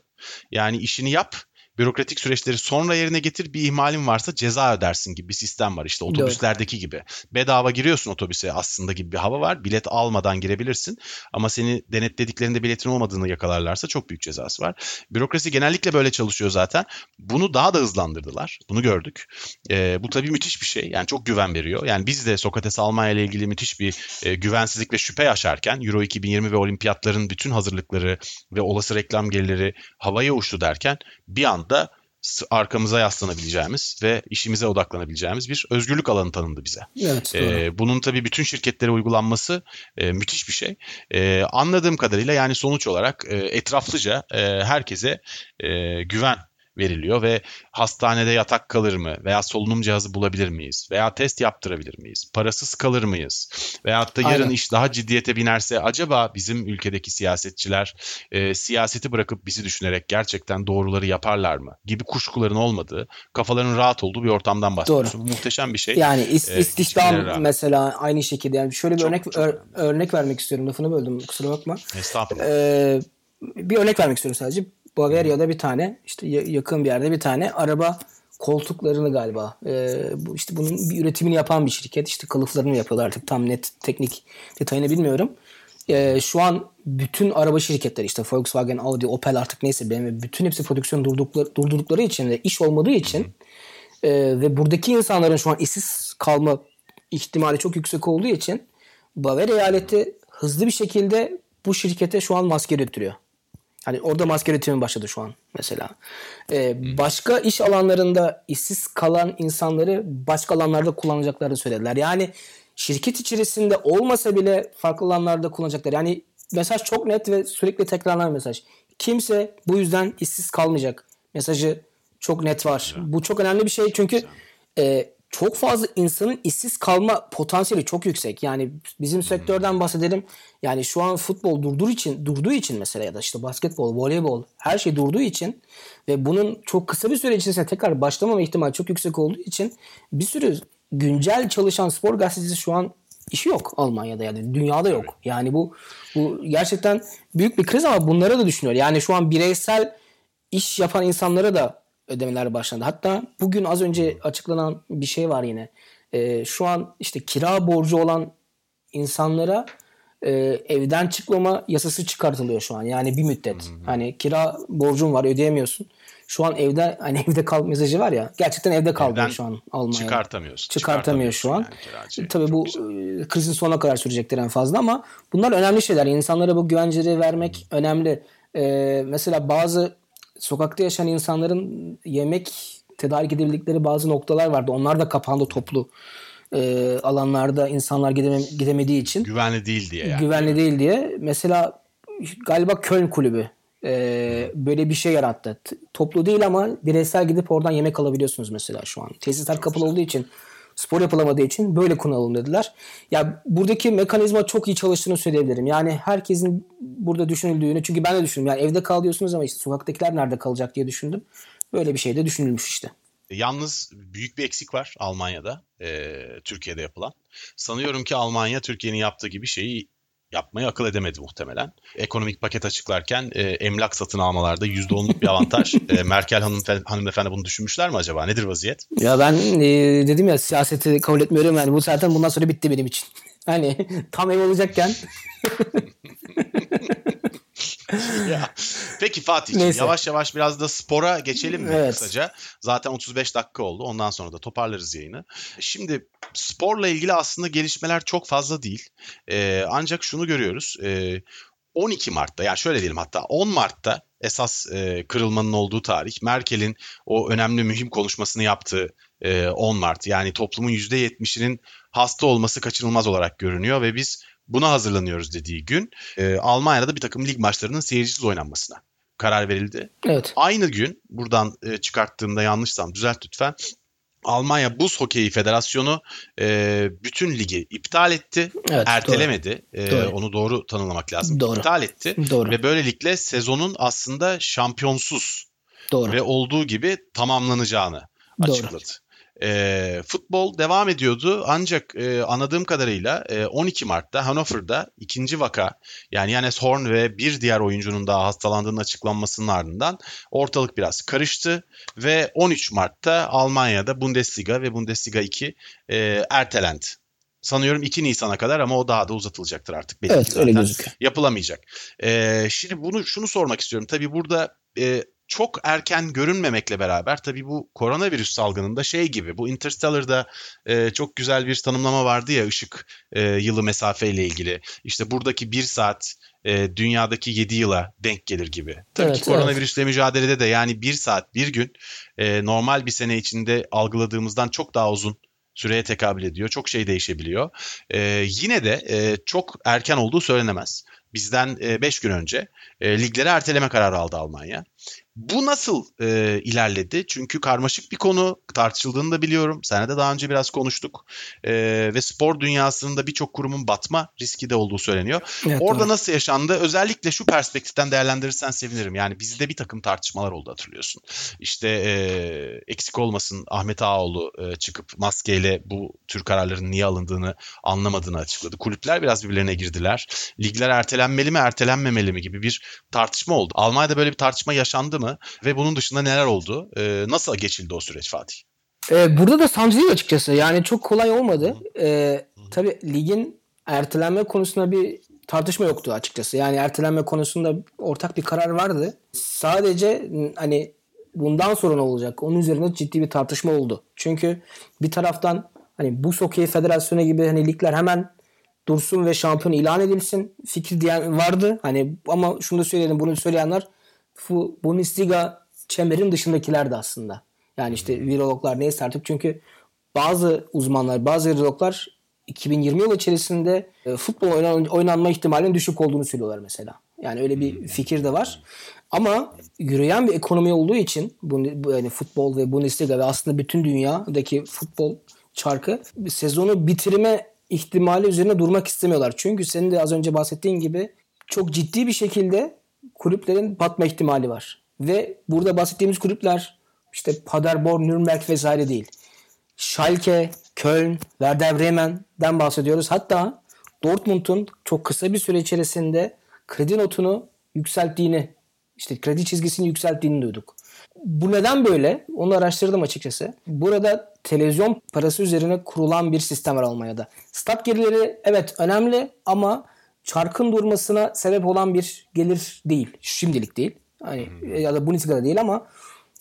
Yani işini yap bürokratik süreçleri sonra yerine getir bir ihmalin varsa ceza ödersin gibi bir sistem var işte otobüslerdeki gibi. Bedava giriyorsun otobüse aslında gibi bir hava var. Bilet almadan girebilirsin ama seni denetlediklerinde biletin olmadığını yakalarlarsa çok büyük cezası var. Bürokrasi genellikle böyle çalışıyor zaten. Bunu daha da hızlandırdılar. Bunu gördük. E, bu tabii müthiş bir şey. Yani çok güven veriyor. Yani biz de Sokrates Almanya ile ilgili müthiş bir e, güvensizlik ve şüphe yaşarken Euro 2020 ve olimpiyatların bütün hazırlıkları ve olası reklam gelirleri havaya uçtu derken bir an anda arkamıza yaslanabileceğimiz ve işimize odaklanabileceğimiz bir özgürlük alanı tanındı bize. Evet, ee, bunun tabii bütün şirketlere uygulanması e, müthiş bir şey. E, anladığım kadarıyla yani sonuç olarak e, etraflıca e, herkese e, güven veriliyor ve hastanede yatak kalır mı veya solunum cihazı bulabilir miyiz veya test yaptırabilir miyiz? Parasız kalır mıyız? Veyahut da yarın Aynen. iş daha ciddiyete binerse acaba bizim ülkedeki siyasetçiler e, siyaseti bırakıp bizi düşünerek gerçekten doğruları yaparlar mı? Gibi kuşkuların olmadığı, kafaların rahat olduğu bir ortamdan bahsediyorsun. Doğru. Muhteşem bir şey. Yani is, e, istihdam mesela aynı şekilde. Yani şöyle bir çok, örnek çok ör, örnek vermek istiyorum. Lafını böldüm kusura bakma. Estağfurullah. Ee, bir örnek vermek istiyorum sadece. Bavaria'da bir tane işte yakın bir yerde bir tane araba koltuklarını galiba e, bu işte bunun bir üretimini yapan bir şirket işte kılıflarını yapıyorlar artık tam net teknik detayını bilmiyorum. E, şu an bütün araba şirketleri işte Volkswagen, Audi, Opel artık neyse BMW bütün hepsi prodüksiyon durdukları, durdurdukları için ve iş olmadığı için e, ve buradaki insanların şu an işsiz kalma ihtimali çok yüksek olduğu için Bavaria eyaleti hızlı bir şekilde bu şirkete şu an maske ürettiriyor. Hani orada maske üretimi başladı şu an mesela. Ee, başka iş alanlarında işsiz kalan insanları başka alanlarda kullanacaklarını söylediler. Yani şirket içerisinde olmasa bile farklı alanlarda kullanacaklar. Yani mesaj çok net ve sürekli tekrarlanan mesaj. Kimse bu yüzden işsiz kalmayacak. Mesajı çok net var. Güzel. Bu çok önemli bir şey çünkü e, çok fazla insanın işsiz kalma potansiyeli çok yüksek. Yani bizim sektörden bahsedelim. Yani şu an futbol durduğu için durduğu için mesela ya da işte basketbol, voleybol her şey durduğu için ve bunun çok kısa bir süre içerisinde tekrar başlamama ihtimali çok yüksek olduğu için bir sürü güncel çalışan spor gazetecisi şu an işi yok Almanya'da yani dünyada yok. Yani bu bu gerçekten büyük bir kriz ama bunlara da düşünüyor. Yani şu an bireysel iş yapan insanlara da ödemeler başlandı. Hatta bugün az önce açıklanan bir şey var yine. E, şu an işte kira borcu olan insanlara e, evden çıkmama yasası çıkartılıyor şu an. Yani bir müddet. Hı hı. Hani kira borcun var ödeyemiyorsun. Şu an evde hani evde kal mesajı var ya. Gerçekten evde kaldı şu an Almanya. Çıkartamıyorsun. Çıkartamıyor şu an. Yani, Tabii bu güzel. E, krizin sonuna kadar sürecektir en fazla ama bunlar önemli şeyler. İnsanlara bu güvenceleri vermek hı. önemli. Ee, mesela bazı sokakta yaşayan insanların yemek tedarik edebildikleri bazı noktalar vardı. Onlar da kapandı toplu e, alanlarda insanlar gideme, gidemediği için. Güvenli değil diye yani. Güvenli değil diye. Mesela galiba Köln kulübü e, böyle bir şey yarattı. Toplu değil ama bireysel gidip oradan yemek alabiliyorsunuz mesela şu an. Tesisler kapalı olduğu için spor yapılamadığı için böyle kullanalım dediler. Ya buradaki mekanizma çok iyi çalıştığını söyleyebilirim. Yani herkesin burada düşünüldüğünü çünkü ben de düşündüm. Yani evde kal diyorsunuz ama işte sokaktakiler nerede kalacak diye düşündüm. Böyle bir şey de düşünülmüş işte. Yalnız büyük bir eksik var Almanya'da, e, Türkiye'de yapılan. Sanıyorum ki Almanya Türkiye'nin yaptığı gibi şeyi yapmayı akıl edemedi muhtemelen. Ekonomik paket açıklarken e, emlak satın almalarda %10'luk bir avantaj. e, Merkel hanım, hanımefendi bunu düşünmüşler mi acaba? Nedir vaziyet? Ya ben e, dedim ya siyaseti kabul etmiyorum yani bu zaten bundan sonra bitti benim için. Hani tam ev olacakken ya. Peki Fatih yavaş yavaş biraz da spora geçelim mi evet. kısaca? Zaten 35 dakika oldu. Ondan sonra da toparlarız yayını. Şimdi sporla ilgili aslında gelişmeler çok fazla değil. Ee, ancak şunu görüyoruz. Ee, 12 Mart'ta yani şöyle diyelim hatta 10 Mart'ta esas e, kırılmanın olduğu tarih Merkel'in o önemli mühim konuşmasını yaptığı e, 10 Mart yani toplumun %70'inin hasta olması kaçınılmaz olarak görünüyor ve biz buna hazırlanıyoruz dediği gün e, Almanya'da bir takım lig maçlarının seyircisiz oynanmasına karar verildi. Evet. Aynı gün buradan e, çıkarttığımda yanlışsam düzelt lütfen. Almanya Buz Hokeyi Federasyonu e, bütün ligi iptal etti. Evet, ertelemedi. Doğru. E, doğru. Onu doğru tanımlamak lazım. Doğru. İptal etti. Doğru. Ve böylelikle sezonun aslında şampiyonsuz doğru. ve olduğu gibi tamamlanacağını açıkladı. E, futbol devam ediyordu ancak e, anladığım kadarıyla e, 12 Mart'ta Hannover'da ikinci vaka yani Yanes Horn ve bir diğer oyuncunun daha hastalandığının açıklanmasının ardından ortalık biraz karıştı ve 13 Mart'ta Almanya'da Bundesliga ve Bundesliga 2 e, ertelendi. Sanıyorum 2 Nisan'a kadar ama o daha da uzatılacaktır artık. Belki evet öyle gözüküyor. Yapılamayacak. E, şimdi bunu şunu sormak istiyorum. Tabii burada e, çok erken görünmemekle beraber tabii bu koronavirüs salgınında şey gibi bu Interstellar'da e, çok güzel bir tanımlama vardı ya ışık e, yılı mesafeyle ilgili. İşte buradaki bir saat e, dünyadaki 7 yıla denk gelir gibi. Tabii evet, ki koronavirüsle evet. mücadelede de yani bir saat bir gün e, normal bir sene içinde algıladığımızdan çok daha uzun süreye tekabül ediyor. Çok şey değişebiliyor. E, yine de e, çok erken olduğu söylenemez. Bizden 5 e, gün önce e, ligleri erteleme kararı aldı Almanya. Bu nasıl e, ilerledi? Çünkü karmaşık bir konu tartışıldığını da biliyorum. Senede de daha önce biraz konuştuk. E, ve spor dünyasında birçok kurumun batma riski de olduğu söyleniyor. Evet, Orada doğru. nasıl yaşandı? Özellikle şu perspektiften değerlendirirsen sevinirim. Yani bizde bir takım tartışmalar oldu hatırlıyorsun. İşte e, eksik olmasın Ahmet Ağoğlu e, çıkıp maskeyle bu tür kararların niye alındığını anlamadığını açıkladı. Kulüpler biraz birbirlerine girdiler. Ligler ertelenmeli mi ertelenmemeli mi gibi bir tartışma oldu. Almanya'da böyle bir tartışma yaşandı mı? Mı? Ve bunun dışında neler oldu? E, nasıl geçildi o süreç Fatih? Ee, burada da sancılıyım açıkçası. Yani çok kolay olmadı. Ee, tabii ligin ertelenme konusunda bir tartışma yoktu açıkçası. Yani ertelenme konusunda ortak bir karar vardı. Sadece hani bundan sonra ne olacak? Onun üzerinde ciddi bir tartışma oldu. Çünkü bir taraftan hani bu Hokey Federasyonu gibi hani ligler hemen dursun ve şampiyon ilan edilsin fikri diyen vardı. Hani ama şunu da söyleyelim bunu söyleyenler bu Bundesliga çemberin dışındakiler de aslında. Yani işte virologlar neyse artık çünkü bazı uzmanlar, bazı virologlar 2020 yıl içerisinde e, futbol oynan, oynanma ihtimalinin düşük olduğunu söylüyorlar mesela. Yani öyle bir fikir de var. Ama yürüyen bir ekonomi olduğu için bu, bu yani futbol ve Bundesliga ve aslında bütün dünyadaki futbol çarkı sezonu bitirme ihtimali üzerine durmak istemiyorlar. Çünkü senin de az önce bahsettiğin gibi çok ciddi bir şekilde kulüplerin batma ihtimali var. Ve burada bahsettiğimiz kulüpler işte Paderborn, Nürnberg vesaire değil. Schalke, Köln, Werder Bremen'den bahsediyoruz. Hatta Dortmund'un çok kısa bir süre içerisinde kredi notunu yükselttiğini, işte kredi çizgisini yükselttiğini duyduk. Bu neden böyle? Onu araştırdım açıkçası. Burada televizyon parası üzerine kurulan bir sistem var Almanya'da. Stat gelirleri evet önemli ama çarkın durmasına sebep olan bir gelir değil. Şimdilik değil. Hani ya da Bundesliga'da değil ama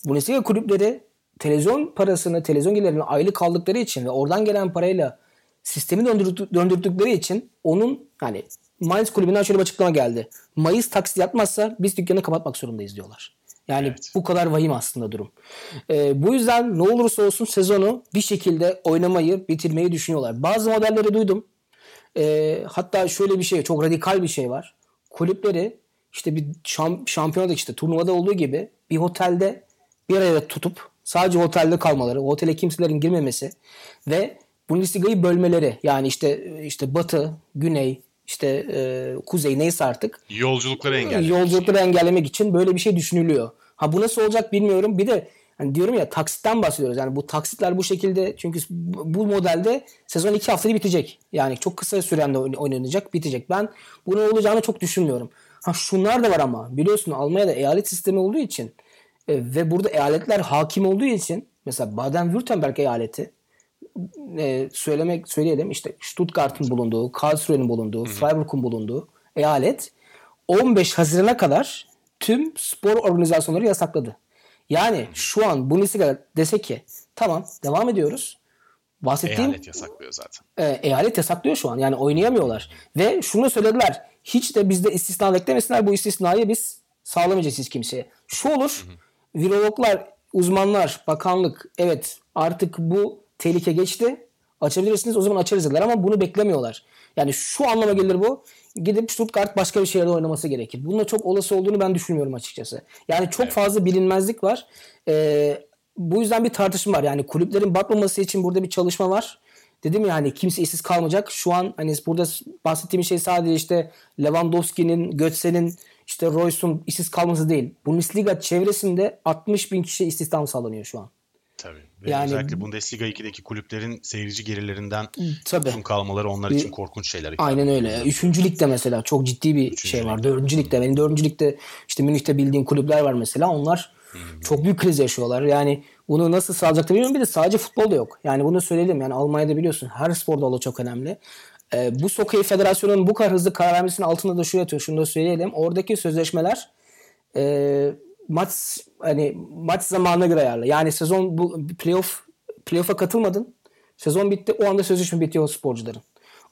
Bundesliga kulüpleri televizyon parasını, televizyon gelirlerini aylık aldıkları için ve oradan gelen parayla sistemi döndürdükleri için onun hani Mainz kulübünden şöyle bir açıklama geldi. Mayıs taksit yapmazsa biz dükkanı kapatmak zorundayız diyorlar. Yani evet. bu kadar vahim aslında durum. Ee, bu yüzden ne olursa olsun sezonu bir şekilde oynamayı, bitirmeyi düşünüyorlar. Bazı modelleri duydum. Ee, hatta şöyle bir şey, çok radikal bir şey var. Kulüpleri işte bir şamp şampiyonada işte turnuvada olduğu gibi bir otelde bir araya tutup sadece otelde kalmaları, o otele kimselerin girmemesi ve Bundesliga'yı bölmeleri yani işte işte batı, güney, işte e, kuzey neyse artık yolculukları engellemek. Yolculukları engellemek için böyle bir şey düşünülüyor. Ha bu nasıl olacak bilmiyorum. Bir de hani diyorum ya taksitten bahsediyoruz. Yani bu taksitler bu şekilde çünkü bu modelde sezon iki haftada bitecek. Yani çok kısa süremde oynanacak, bitecek. Ben bunun olacağını çok düşünmüyorum. Ha şunlar da var ama biliyorsun Almanya'da eyalet sistemi olduğu için e, ve burada eyaletler hakim olduğu için mesela Baden-Württemberg eyaleti e, söylemek söyleyelim işte Stuttgart'ın bulunduğu, Karlsruhe'nin bulunduğu, Freiburg'un bulunduğu eyalet 15 Haziran'a kadar tüm spor organizasyonları yasakladı. Yani şu an Bundesliga dese ki tamam devam ediyoruz. Bahsettiğim, eyalet yasaklıyor zaten. E, eyalet yasaklıyor şu an. Yani oynayamıyorlar. Ve şunu söylediler. Hiç de bizde istisna beklemesinler. Bu istisnayı biz sağlamayacağız hiç kimseye. Şu olur. Hı hı. Virologlar, uzmanlar, bakanlık evet artık bu tehlike geçti. Açabilirsiniz o zaman açarız dediler ama bunu beklemiyorlar. Yani şu anlama gelir bu. Gidip Stuttgart başka bir şehirde oynaması gerekir. Bunun çok olası olduğunu ben düşünmüyorum açıkçası. Yani çok evet. fazla bilinmezlik var. Ee, bu yüzden bir tartışma var. Yani kulüplerin batmaması için burada bir çalışma var. Dedim ya hani kimse işsiz kalmayacak. Şu an hani burada bahsettiğim şey sadece işte Lewandowski'nin, Götze'nin, işte Royce'un işsiz kalması değil. Bundesliga çevresinde 60 bin kişi istihdam sağlanıyor şu an. Tabii. Ve yani, özellikle Bundesliga 2'deki kulüplerin seyirci gelirlerinden tabii. uzun kalmaları onlar için korkunç şeyler. Aynen öyle. Üçüncü ligde mesela çok ciddi bir Üçüncü şey var. Dördüncü ligde. Benim dördüncü ligde işte Münih'te bildiğim kulüpler var mesela. Onlar hmm. çok büyük kriz yaşıyorlar. Yani bunu nasıl sağlayacaklar bilmiyorum. Bir de sadece futbolda yok. Yani bunu söyleyelim. Yani Almanya'da biliyorsun her spor dalı çok önemli. Ee, bu Sokey Federasyonu'nun bu kadar hızlı karar vermesinin altında da şu yatıyor. Şunu da söyleyelim. Oradaki sözleşmeler e, maç hani maç zamanına göre ayarlı. Yani sezon bu playoff playoff'a katılmadın. Sezon bitti. O anda sözleşme bitiyor sporcuların.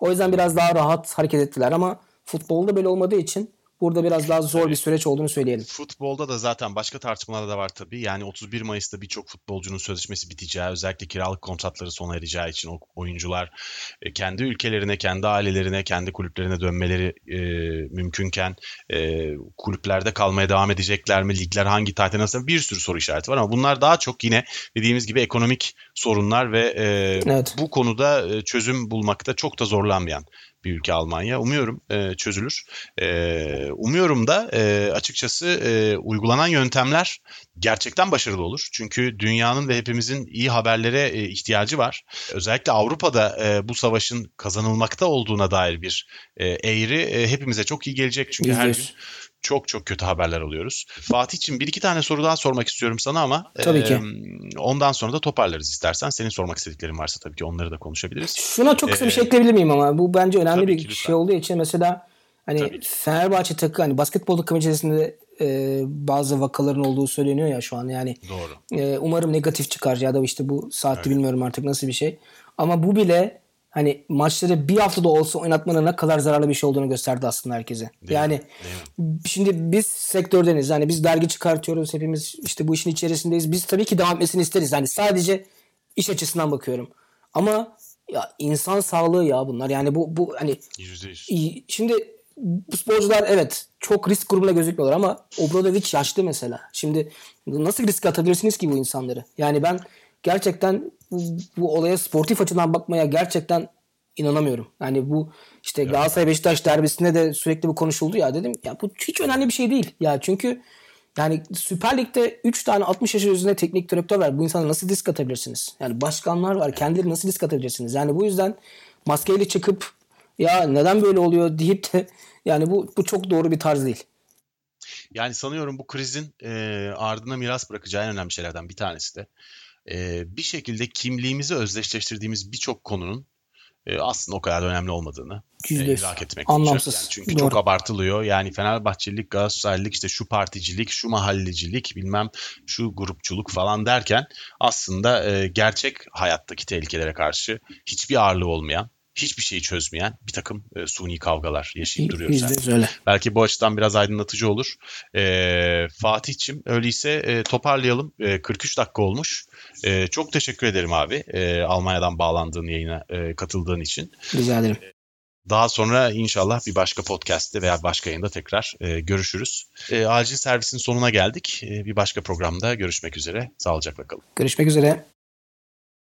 O yüzden biraz daha rahat hareket ettiler ama futbolda böyle olmadığı için Burada biraz daha zor bir süreç olduğunu söyleyelim. Futbolda da zaten başka tartışmalar da var tabii. Yani 31 Mayıs'ta birçok futbolcunun sözleşmesi biteceği, özellikle kiralık kontratları sona ereceği için o oyuncular e, kendi ülkelerine, kendi ailelerine, kendi kulüplerine dönmeleri e, mümkünken e, kulüplerde kalmaya devam edecekler mi? Ligler hangi tarihte nasıl? Bir sürü soru işareti var ama bunlar daha çok yine dediğimiz gibi ekonomik sorunlar ve e, evet. bu konuda e, çözüm bulmakta çok da zorlanmayan bir ülke Almanya. Umuyorum e, çözülür. E, umuyorum da e, açıkçası e, uygulanan yöntemler gerçekten başarılı olur. Çünkü dünyanın ve hepimizin iyi haberlere e, ihtiyacı var. Özellikle Avrupa'da e, bu savaşın kazanılmakta olduğuna dair bir e, eğri e, hepimize çok iyi gelecek. Çünkü her gün çok çok kötü haberler alıyoruz. Fatih için bir iki tane soru daha sormak istiyorum sana ama tabii e, ki. ondan sonra da toparlarız istersen. Senin sormak istediklerin varsa tabii ki onları da konuşabiliriz. Şuna çok kısa ee, bir şey ekleyebilir miyim ama bu bence önemli bir ki, şey olduğu için mesela hani tabii. Fenerbahçe takı hani basketbol takımı içerisinde e, bazı vakaların olduğu söyleniyor ya şu an yani. Doğru. E, umarım negatif çıkar ya da işte bu saatte evet. bilmiyorum artık nasıl bir şey. Ama bu bile hani maçları bir haftada olsa oynatmanın ne kadar zararlı bir şey olduğunu gösterdi aslında herkese. Değil yani Değil şimdi biz sektördeniz. Yani biz dergi çıkartıyoruz. Hepimiz işte bu işin içerisindeyiz. Biz tabii ki devam etmesini isteriz. Yani sadece iş açısından bakıyorum. Ama ya insan sağlığı ya bunlar. Yani bu bu hani %100. şimdi bu sporcular evet çok risk grubuna gözükmüyorlar ama Obradovic yaşlı mesela. Şimdi nasıl risk atabilirsiniz ki bu insanları? Yani ben gerçekten bu, bu olaya sportif açıdan bakmaya gerçekten inanamıyorum. Yani bu işte evet. Galatasaray Beşiktaş derbisinde de sürekli bu konuşuldu ya dedim ya bu hiç önemli bir şey değil. Ya çünkü yani Süper Lig'de 3 tane 60 yaş üzerinde teknik direktör var. Bu insana nasıl risk atabilirsiniz? Yani başkanlar var. Kendileri nasıl risk atabilirsiniz? Yani bu yüzden maskeyle çıkıp ya neden böyle oluyor deyip de yani bu bu çok doğru bir tarz değil. Yani sanıyorum bu krizin e, ardına miras bırakacağı en önemli şeylerden bir tanesi de e, bir şekilde kimliğimizi özdeşleştirdiğimiz birçok konunun e, aslında o kadar da önemli olmadığını e, idrak etmek Anlamsız. Yani çünkü Doğru. çok abartılıyor. Yani Fenerbahçelilik, Galatasaraylık, işte şu particilik, şu mahallecilik, bilmem şu grupçuluk falan derken aslında e, gerçek hayattaki tehlikelere karşı hiçbir ağırlığı olmayan hiçbir şeyi çözmeyen bir takım e, suni kavgalar yaşayıp duruyoruz. Yüzde öyle. Belki bu açıdan biraz aydınlatıcı olur. E, Fatih'cim öyleyse e, toparlayalım. E, 43 dakika olmuş. E, çok teşekkür ederim abi e, Almanya'dan bağlandığın yayına e, katıldığın için. Rica ederim. Daha sonra inşallah bir başka podcast'te veya başka yayında tekrar e, görüşürüz. E, acil servisin sonuna geldik. E, bir başka programda görüşmek üzere. Sağlıcakla kalın. Görüşmek üzere.